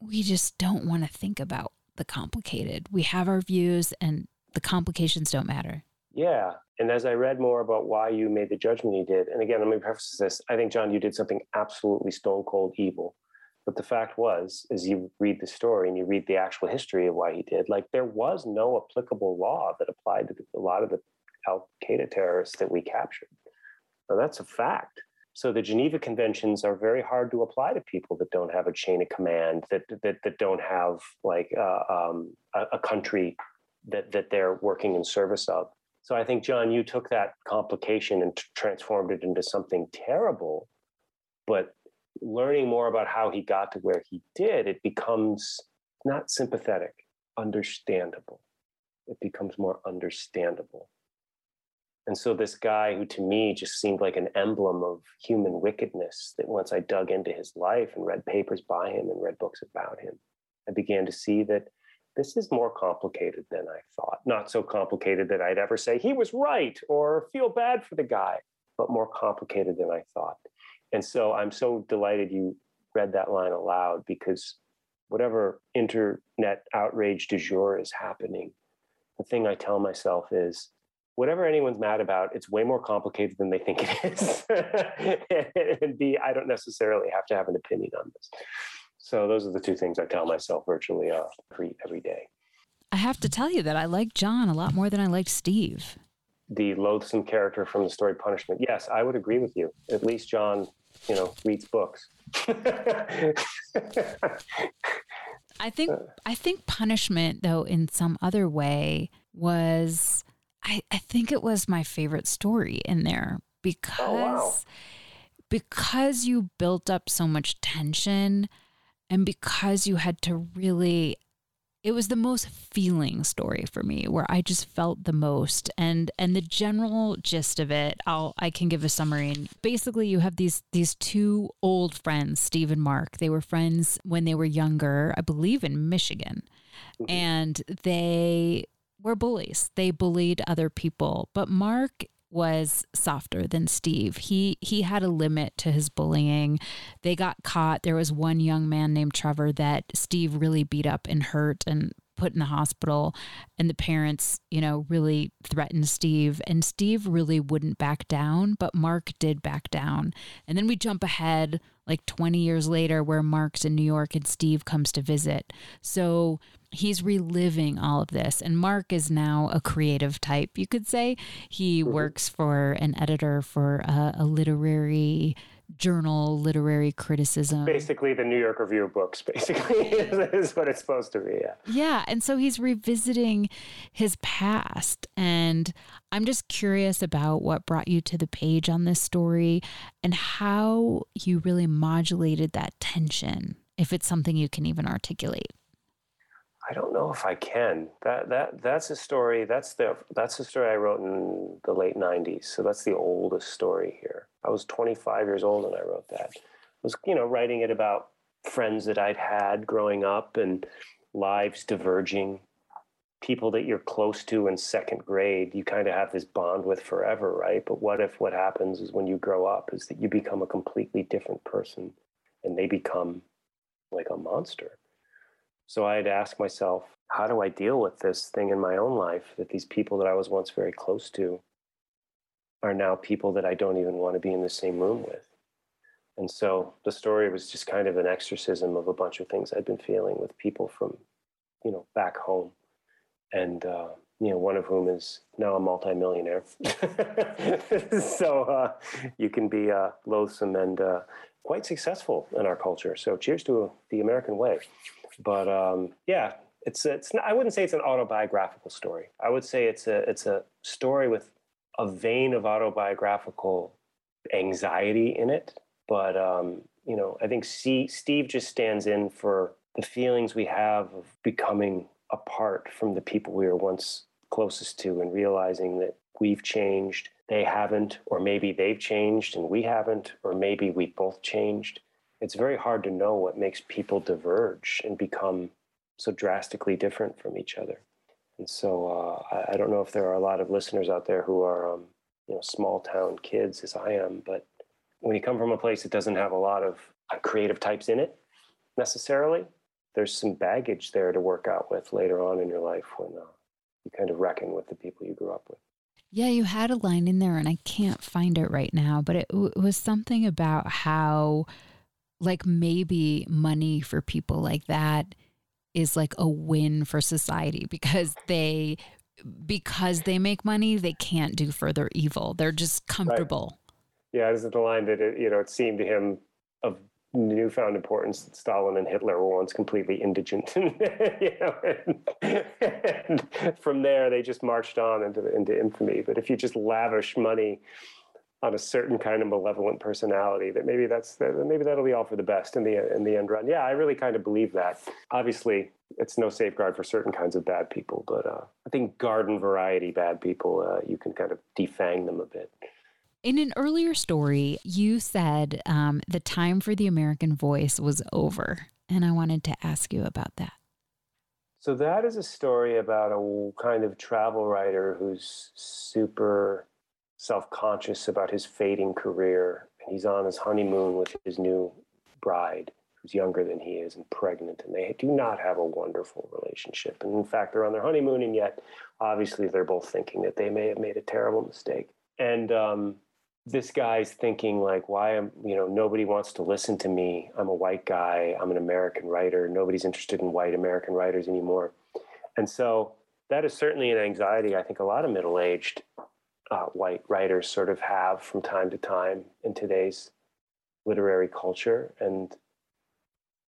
S1: we just don't want to think about the complicated. We have our views and the complications don't matter.
S2: Yeah. And as I read more about why you made the judgment you did, and again, let me preface this I think, John Yoo did something absolutely stone cold evil. But the fact was, as you read the story and you read the actual history of why he did, like there was no applicable law that applied to a lot of the Al Qaeda terrorists that we captured. Now, that's a fact. So the Geneva Conventions are very hard to apply to people that don't have a chain of command, that that, that don't have like uh, um, a, a country that that they're working in service of. So I think John Yoo took that complication and t- transformed it into something terrible, but learning more about how he got to where he did, it becomes not sympathetic, understandable. It becomes more understandable. And so, this guy who to me just seemed like an emblem of human wickedness, that once I dug into his life and read papers by him and read books about him, I began to see that this is more complicated than I thought. Not so complicated that I'd ever say he was right or feel bad for the guy, but more complicated than I thought. And so I'm so delighted you read that line aloud because whatever internet outrage du jour is happening, the thing I tell myself is whatever anyone's mad about, it's way more complicated than they think it is. and B, I don't necessarily have to have an opinion on this. So those are the two things I tell myself virtually uh, every, every day.
S1: I have to tell you that I like John a lot more than I liked Steve
S2: the loathsome character from the story Punishment. Yes, I would agree with you. At least John, you know, reads books.
S1: I think I think Punishment though in some other way was I, I think it was my favorite story in there because oh, wow. because you built up so much tension and because you had to really it was the most feeling story for me where I just felt the most. And and the general gist of it I'll I can give a summary. And basically you have these these two old friends Steve and Mark. They were friends when they were younger I believe in Michigan. Mm-hmm. and they were bullies. They bullied other people. But Mark was softer than Steve. He he had a limit to his bullying. They got caught. There was one young man named Trevor that Steve really beat up and hurt and put in the hospital and the parents, you know, really threatened Steve and Steve really wouldn't back down, but Mark did back down. And then we jump ahead like 20 years later where Mark's in New York and Steve comes to visit. So he's reliving all of this. And Mark is now a creative type, you could say. He mm-hmm. works for an editor for a, a literary journal literary criticism.
S2: Basically, the New York Review of Books, basically, is, what it's supposed to be. Yeah.
S1: Yeah. And so he's revisiting his past. And I'm just curious about what brought you to the page on this story and how you really modulated that tension, if it's something you can even articulate.
S2: I don't know if I can. That that that's a story. That's the that's the story I wrote in the late '90s. So that's the oldest story here. I was 25 years old when I wrote that. I was you know writing it about friends that I'd had growing up and lives diverging. People that you're close to in second grade, you kind of have this bond with forever, right? But what if what happens is when you grow up is that you become a completely different person and they become like a monster so I had to ask myself, how do I deal with this thing in my own life that these people that I was once very close to are now people that I don't even want to be in the same room with? And so the story was just kind of an exorcism of a bunch of things I'd been feeling with people from, you know, back home. And, uh, you know, one of whom is now a multimillionaire. so uh, you can be uh, loathsome and uh, quite successful in our culture. So cheers to the American way. But um, yeah, it's it's I wouldn't say it's an autobiographical story. I would say it's a it's a story with a vein of autobiographical anxiety in it. But um, you know, I think C, Steve just stands in for the feelings we have of becoming apart from the people we were once closest to, and realizing that we've changed, they haven't, or maybe they've changed and we haven't, or maybe we both changed it's very hard to know what makes people diverge and become so drastically different from each other. And so uh, I, I, don't know if there are a lot of listeners out there who are, um, you know, small town kids as I am, but when you come from a place that doesn't have a lot of uh, creative types in it necessarily, there's some baggage there to work out with later on in your life when uh, you kind of reckon with the people you grew up with.
S1: Yeah, you had a line in there, and I can't find it right now, but it, it was something about how like maybe money for people like that is like a win for society because they because they make money they can't do further evil they're just comfortable
S2: right. yeah this is the line that it, you know it seemed to him of newfound importance that Stalin and Hitler were once completely indigent. you know, and, and, from there, they just marched on into, into infamy. But if you just lavish money on a certain kind of malevolent personality that maybe that's maybe that'll be all for the best in the in the end run. Yeah i really kind of believe that. Obviously it's no safeguard for certain kinds of bad people but uh, i think garden variety bad people uh, you can kind of defang them a bit.
S1: In an earlier story you said um, the time for the american voice was over and i wanted to ask you about that.
S2: So that is a story about a kind of travel writer who's super self-conscious about his fading career and he's on his honeymoon with his new bride who's younger than he is and pregnant and they do not have a wonderful relationship. And in fact they're on their honeymoon and yet obviously they're both thinking that they may have made a terrible mistake. And um, this guy's thinking like why am you know nobody wants to listen to me. I'm a white guy. I'm an american writer. Nobody's interested in white american writers anymore. And so that is certainly an anxiety i think a lot of middle-aged uh, white writers sort of have from time to time in today's literary culture. And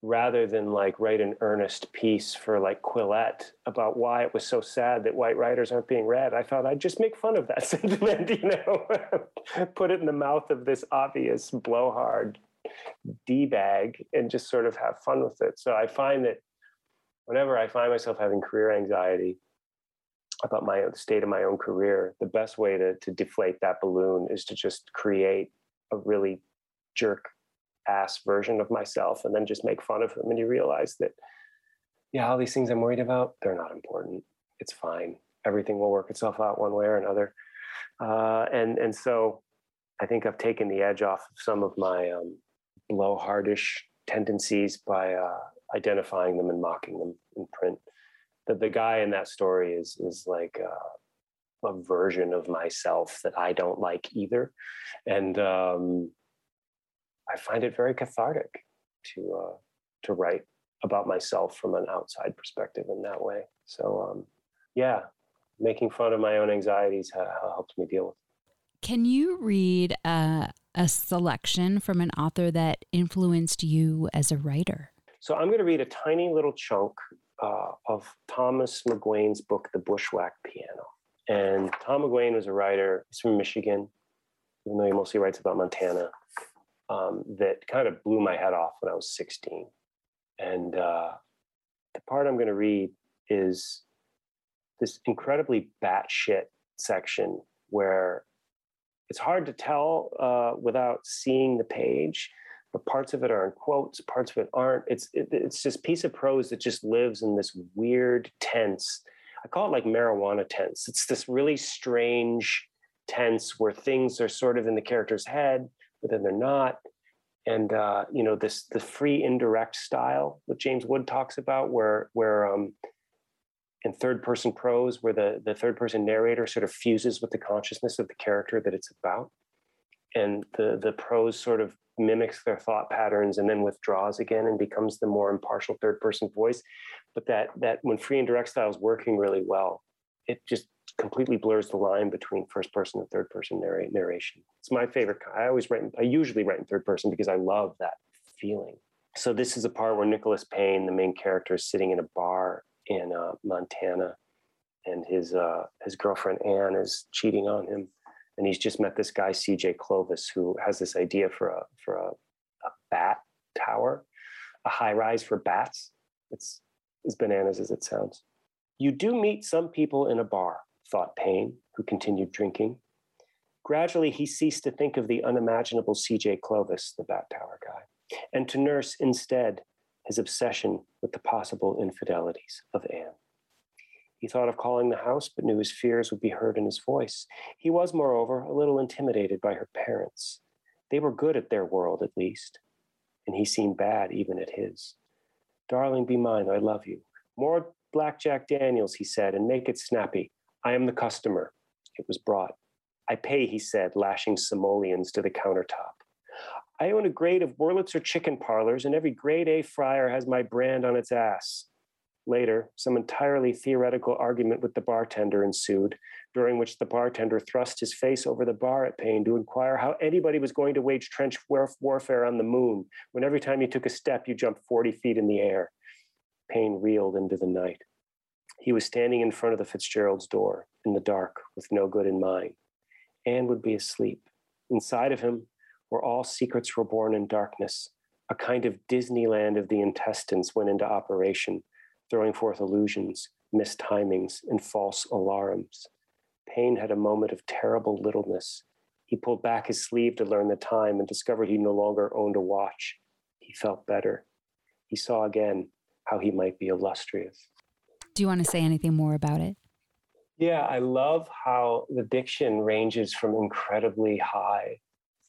S2: rather than like write an earnest piece for like Quillette about why it was so sad that white writers aren't being read, I thought I'd just make fun of that sentiment, you know, put it in the mouth of this obvious blowhard D bag and just sort of have fun with it. So I find that whenever I find myself having career anxiety, about my state of my own career, the best way to, to deflate that balloon is to just create a really jerk ass version of myself and then just make fun of him. And you realize that, yeah, all these things I'm worried about, they're not important. It's fine. Everything will work itself out one way or another. Uh, and, and so I think I've taken the edge off of some of my um, blowhardish tendencies by uh, identifying them and mocking them in print the, the guy in that story is is like uh, a version of myself that I don't like either, and um, I find it very cathartic to uh, to write about myself from an outside perspective in that way. So um, yeah, making fun of my own anxieties helps me deal with.
S1: Can you read uh, a selection from an author that influenced you as a writer.
S2: So I'm going to read a tiny little chunk uh, of Thomas McGuane's book, The Bushwhack Piano. And Tom McGuane was a writer. He's from Michigan, even though he mostly writes about Montana. Um, that kind of blew my head off when I was 16. And uh, the part I'm going to read is this incredibly batshit section where it's hard to tell uh, without seeing the page but parts of it are in quotes parts of it aren't. It's it, it's just piece of prose that just lives in this weird tense. I call it like marijuana tense. It's this really strange tense where things are sort of in the character's head but then they're not. And uh, you know this the free indirect style that james wood talks about where where um, in third person prose where the, the third person narrator sort of fuses with the consciousness of the character that it's about. And the the prose sort of mimics their thought patterns and then withdraws again and becomes the more impartial third person voice. But that that when free indirect style is working really well it just completely blurs the line between first person and third person narration. It's my favorite i always write i usually write in third person because i love that feeling. So this is a part where nicholas payne the main character is sitting in a bar in uh, montana and his uh, his girlfriend anne is cheating on him and he's just met this guy CJ Clovis who has this idea for a for a, a bat tower, a high rise for bats. It's as bananas as it sounds. You do meet some people in a bar, thought Payne, who continued drinking. Gradually, he ceased to think of the unimaginable CJ Clovis, the bat tower guy, and to nurse instead his obsession with the possible infidelities of Anne. He thought of calling the house, but knew his fears would be heard in his voice. He was, moreover, a little intimidated by her parents. They were good at their world, at least, and he seemed bad even at his. Darling, be mine, I love you. More Blackjack Daniels, he said, and make it snappy. I am the customer. It was brought. I pay, he said, lashing simoleons to the countertop. I own a grade of Wurlitzer chicken parlors, and every grade A fryer has my brand on its ass. Later, some entirely theoretical argument with the bartender ensued, during which the bartender thrust his face over the bar at Payne to inquire how anybody was going to wage trench warfare on the moon when every time you took a step you jumped 40 feet in the air. Payne reeled into the night. He was standing in front of the Fitzgerald's door in the dark with no good in mind. Anne would be asleep. Inside of him, where all secrets were born in darkness, a kind of Disneyland of the intestines went into operation throwing forth illusions, mistimings, and false alarms. Payne had a moment of terrible littleness. He pulled back his sleeve to learn the time and discovered he no longer owned a watch. He felt better. He saw again how he might be illustrious.
S1: Do you want to say anything more about it?
S2: Yeah, I love how the diction ranges from incredibly high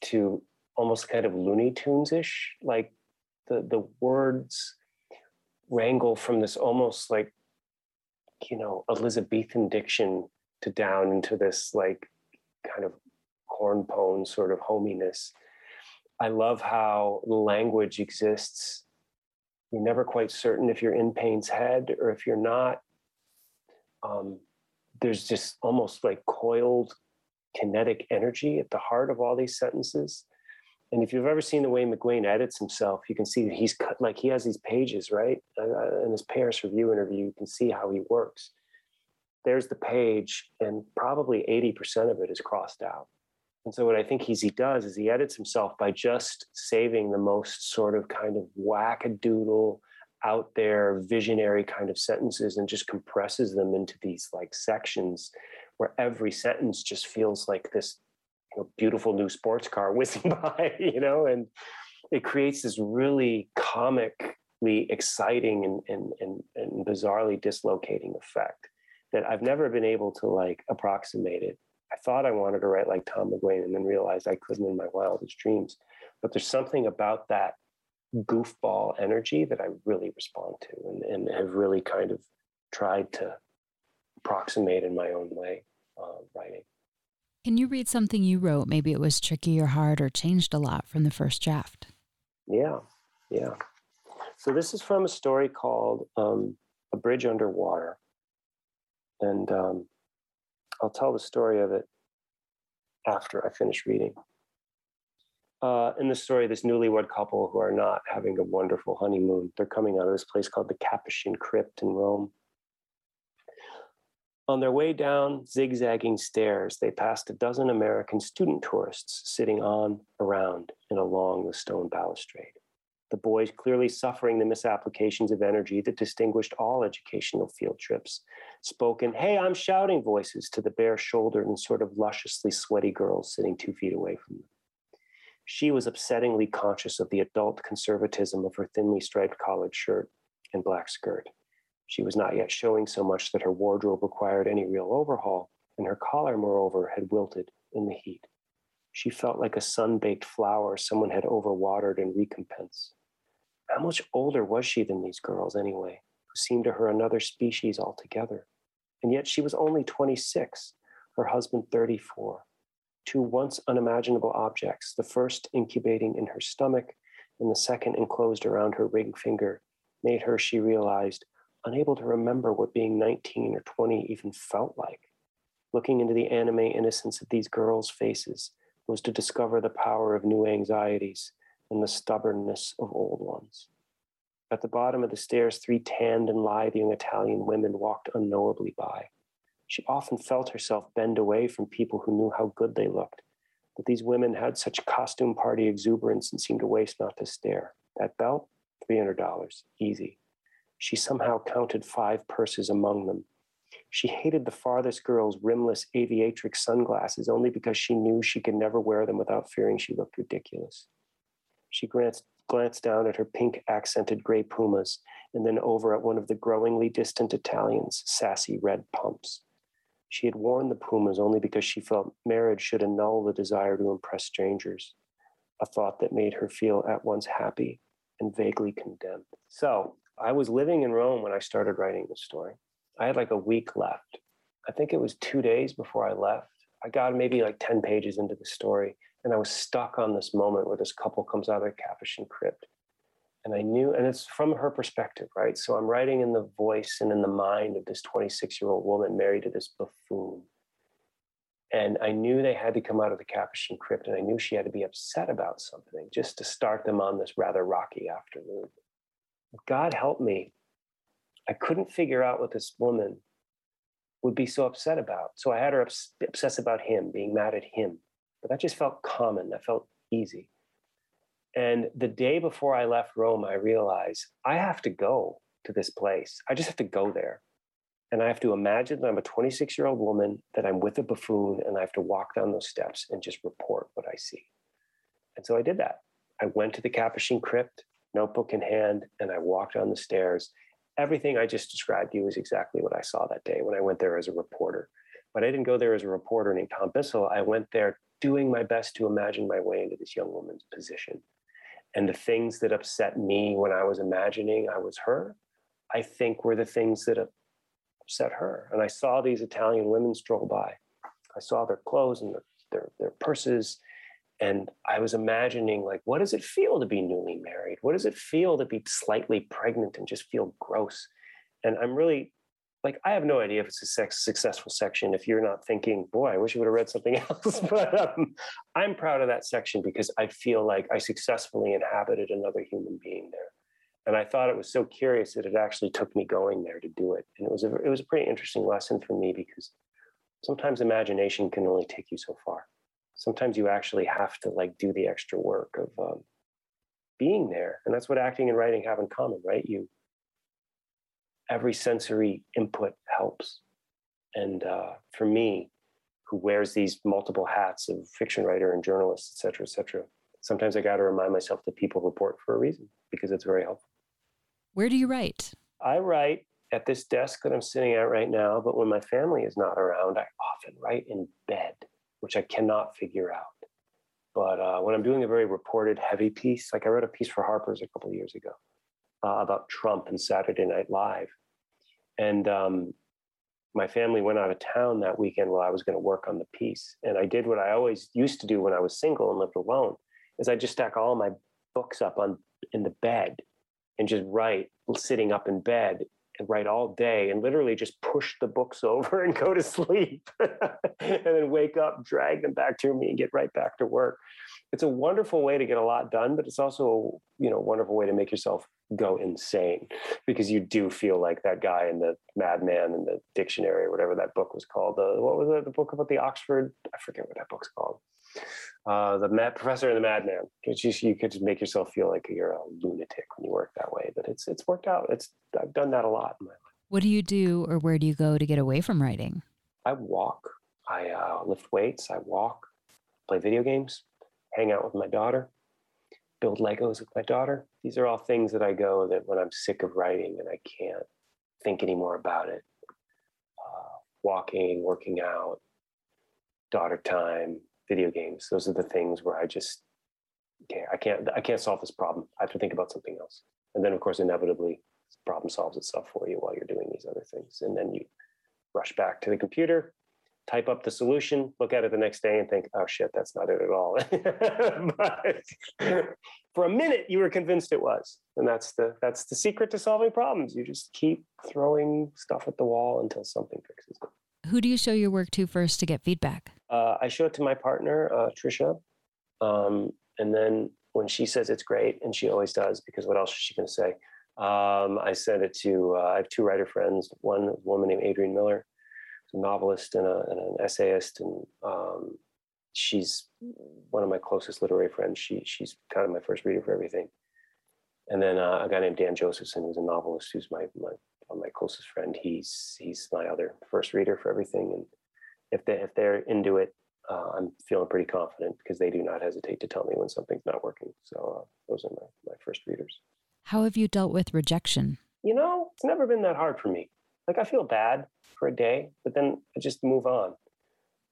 S2: to almost kind of Looney Tunes ish. Like the, the words wrangle from this almost like you know elizabethan diction to down into this like kind of corn pone sort of hominess. I love how language exists. You're never quite certain if you're in Payne's head or if you're not. Um, there's just almost like coiled kinetic energy at the heart of all these sentences and if you've ever seen the way McGuane edits himself, you can see that he's cut like he has these pages, right? Uh, in his Paris Review interview, you can see how he works. There's the page, and probably 80% of it is crossed out. And so, what I think he's, he does is he edits himself by just saving the most sort of kind of wackadoodle, out there, visionary kind of sentences and just compresses them into these like sections where every sentence just feels like this know, beautiful new sports car whizzing by, you know, and it creates this really comically exciting and, and, and, and bizarrely dislocating effect that I've never been able to like approximate it. I thought I wanted to write like Tom McGuane and then realized I couldn't in my wildest dreams. But there's something about that goofball energy that I really respond to and, and have really kind of tried to approximate in my own way uh, writing.
S1: Can you read something you wrote? Maybe it was tricky or hard or changed a lot from the first draft.
S2: Yeah, yeah. So this is from a story called um, A Bridge Underwater. And um, I'll tell the story of it after I finish reading. uh, in the story, this newlywed couple who are not having a wonderful honeymoon, they're coming out of this place called the Capuchin Crypt in Rome. On their way down zigzagging stairs, they passed a dozen American student tourists sitting on, around, and along the stone balustrade. The boys clearly suffering the misapplications of energy that distinguished all educational field trips, spoke in, hey, I'm shouting voices to the bare shouldered and sort of lusciously sweaty girls sitting two feet away from them. She was upsettingly conscious of the adult conservatism of her thinly striped collared shirt and black skirt. She was not yet showing so much that her wardrobe required any real overhaul, and her collar, moreover, had wilted in the heat. She felt like a sun baked flower someone had overwatered in recompense. How much older was she than these girls, anyway, who seemed to her another species altogether? And yet she was only 26, her husband 34 two once unimaginable objects, the first incubating in her stomach and the second enclosed around her ring finger, made her, she realized, unable to remember what being 19 or 20 even felt like. Looking into the anime innocence of these girls' faces was to discover the power of new anxieties and the stubbornness of old ones. At the bottom of the stairs, three tanned and lithe young Italian women walked unknowably by. She often felt herself bend away from people who knew how good they looked. But these women had such costume party exuberance and seemed to waste not to stare. That belt, $300, easy. She somehow counted five purses among them. She hated the farthest girl's rimless aviatrix sunglasses only because she knew she could never wear them without fearing she looked ridiculous. She glanced, glanced down at her pink accented gray pumas and then over at one of the growingly distant Italian's sassy red pumps. She had worn the Pumas only because she felt marriage should annul the desire to impress strangers, a thought that made her feel at once happy and vaguely condemned. So I was living in Rome when I started writing this story. I had like a week left. I think it was two days before I left. I got maybe like 10 pages into the story, and I was stuck on this moment where this couple comes out of the Capuchin crypt and I knew, and it's from her perspective, right? So I'm writing in the voice and in the mind of this 26 year old woman married to this buffoon. And I knew they had to come out of the Capuchin crypt, and I knew she had to be upset about something just to start them on this rather rocky afternoon. God help me. I couldn't figure out what this woman would be so upset about. So I had her obsess about him, being mad at him. But that just felt common, that felt easy. And the day before I left Rome, I realized I have to go to this place. I just have to go there. And I have to imagine that I'm a 26 year old woman, that I'm with a buffoon, and I have to walk down those steps and just report what I see. And so I did that. I went to the Capuchin crypt, notebook in hand, and I walked down the stairs. Everything I just described to you is exactly what I saw that day when I went there as a reporter. But I didn't go there as a reporter named Tom Bissell. I went there doing my best to imagine my way into this young woman's position and the things that upset me when I was imagining I was her, I think were the things that upset her. And I saw these Italian women stroll by. I saw their clothes and their, their, their purses. And I was imagining, like, what does it feel to be newly married? What does it feel to be slightly pregnant and just feel gross? And I'm really like I have no idea if it's a sex, successful section. If you're not thinking, boy, I wish I would have read something else, but um, I'm proud of that section because I feel like I successfully inhabited another human being there, and I thought it was so curious that it actually took me going there to do it, and it was a it was a pretty interesting lesson for me because sometimes imagination can only take you so far. Sometimes you actually have to like do the extra work of um, being there, and that's what acting and writing have in common, right? You every sensory input helps. And uh, for me, who wears these multiple hats of fiction writer and journalist, et cetera, et cetera, sometimes I got to remind myself that people report for a reason because it's very helpful.
S1: Where do you write?
S2: I write at this desk that I'm sitting at right now, but when my family is not around, I often write in bed, which I cannot figure out. But uh, when I'm doing a very reported heavy piece, like I wrote a piece for Harper's a couple years ago uh, about Trump and Saturday Night Live, and um, my family went out of town that weekend while I was going to work on the piece. And I did what I always used to do when I was single and lived alone, is I just stack all my books up on in the bed and just write sitting up in bed. And write all day and literally just push the books over and go to sleep and then wake up, drag them back to me and get right back to work. It's a wonderful way to get a lot done, but it's also, you know, wonderful way to make yourself go insane because you do feel like that guy in the Madman in the dictionary or whatever that book was called. What was it? The book about the Oxford? I forget what that book's called. Uh, the Mad Professor and the Madman. Just, you could just make yourself feel like you're a lunatic when you work that way. But it's it's worked out. It's I've done that a lot in my life.
S1: What do you do, or where do you go to get away from writing?
S2: I walk. I uh, lift weights. I walk. Play video games. Hang out with my daughter. Build Legos with my daughter. These are all things that I go that when I'm sick of writing and I can't think anymore about it. Uh, walking, working out, daughter time, video games. Those are the things where I just can't, I can't, I can't solve this problem. I have to think about something else. And then of course, inevitably problem solves itself for you while you're doing these other things. And then you rush back to the computer, type up the solution, look at it the next day and think, oh shit, that's not it at all. but for a minute you were convinced it was. And that's the that's the secret to solving problems. You just keep throwing stuff at the wall until something fixes it.
S1: Who do you show your work to first to get feedback?
S2: Uh, I show it to my partner, uh, Trisha. Um, and then when she says it's great, and she always does, because what else is she going to say? Um, I send it to, uh, I have two writer friends. One woman named Adrienne Miller, a novelist and, a, and, an essayist. And um, she's one of my closest literary friends. She, she's kind of my first reader for everything. And then uh, a guy named Dan Josefson, who's a novelist, who's my, my, my closest friend. He's, he's my other first reader for everything. And if they if they're into it, uh, I'm feeling pretty confident because they do not hesitate to tell me when something's not working. So uh, those are my, my first readers.
S1: How have you dealt with rejection?
S2: You know, it's never been that hard for me. Like I feel bad for a day, but then I just move on.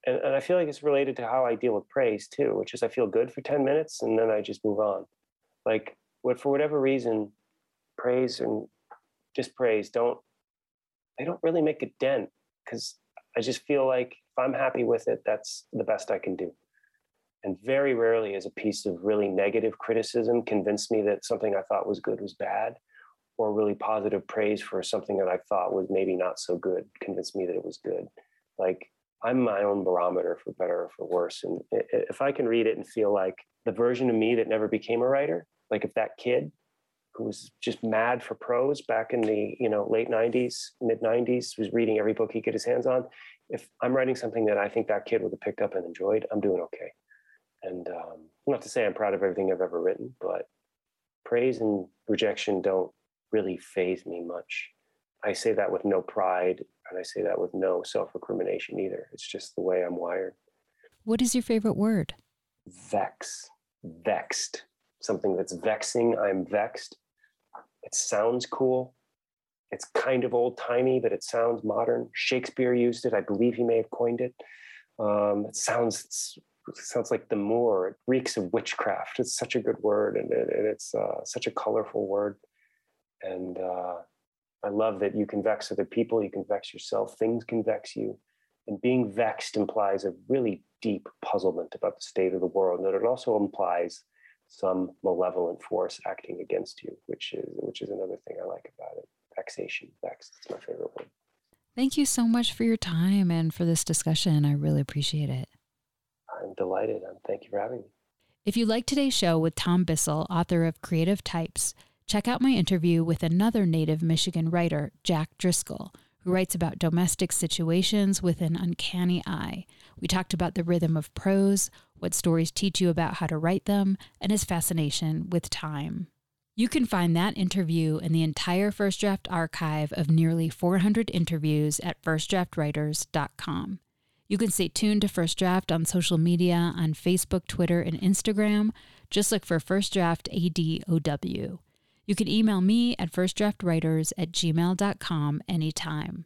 S2: And, and I feel like it's related to how I deal with praise too, which is I feel good for 10 minutes and then I just move on. Like what for whatever reason, praise and just praise don't they don't really make a dent because I just feel like if I'm happy with it, that's the best I can do. And very rarely is a piece of really negative criticism convinced me that something I thought was good was bad, or really positive praise for something that I thought was maybe not so good convinced me that it was good. Like I'm my own barometer for better or for worse. And if I can read it and feel like the version of me that never became a writer, like if that kid who was just mad for prose back in the you know late 90s mid 90s was reading every book he could get his hands on if i'm writing something that i think that kid would have picked up and enjoyed i'm doing okay. And um, not to say i'm proud of everything i've ever written but praise and rejection don't really faze me much. I say that with no pride and i say that with no self-recrimination either. It's just the way i'm wired.
S1: What is your favorite word?
S2: Vex. Vexed. Something that's vexing. I'm vexed. It sounds cool. It's kind of old timey, but it sounds modern. Shakespeare used it. I believe he may have coined it. Um, it sounds it sounds like the Moor. It reeks of witchcraft. It's such a good word, and, it, and it's uh, such a colorful word. And uh, I love that you can vex other people. You can vex yourself. Things can vex you. And being vexed implies a really deep puzzlement about the state of the world. And it also implies some malevolent force acting against you, which is which is another thing I like about it. Vexation, vex. It's my favorite word.
S1: Thank you so much for your time and for this discussion. I really appreciate it.
S2: I'm delighted. And thank you for having me.
S1: If you like today's show with Tom Bissell, author of Creative Types, check out my interview with another native Michigan writer, Jack Driscoll who writes about domestic situations with an uncanny eye. We talked about the rhythm of prose, what stories teach you about how to write them, and his fascination with time. You can find that interview and the entire First Draft archive of nearly 400 interviews at firstdraftwriters.com. You can stay tuned to First Draft on social media on Facebook, Twitter, and Instagram. Just look for First Draft ADOW. You can email me at firstdraftwriters at gmail.com anytime.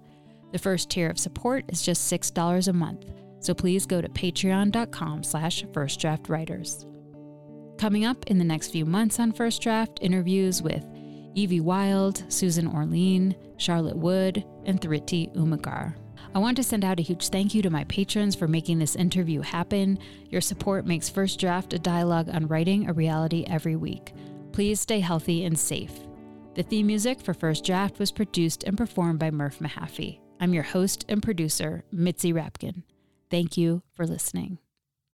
S1: The first tier of support is just $6 a month, so please go to patreon.com slash firstdraftwriters. Coming up in the next few months on First Draft, interviews with Evie Wyld, Susan Orlean, Charlotte Wood, and Thrity Umrigar. I want to send out a huge thank you to my patrons for making this interview happen. Your support makes First Draft a dialogue on writing a reality every week. Please stay healthy and safe. The theme music for First Draft was produced and performed by Murph Mahaffey. I'm your host and producer, Mitzi Rapkin. Thank you for listening.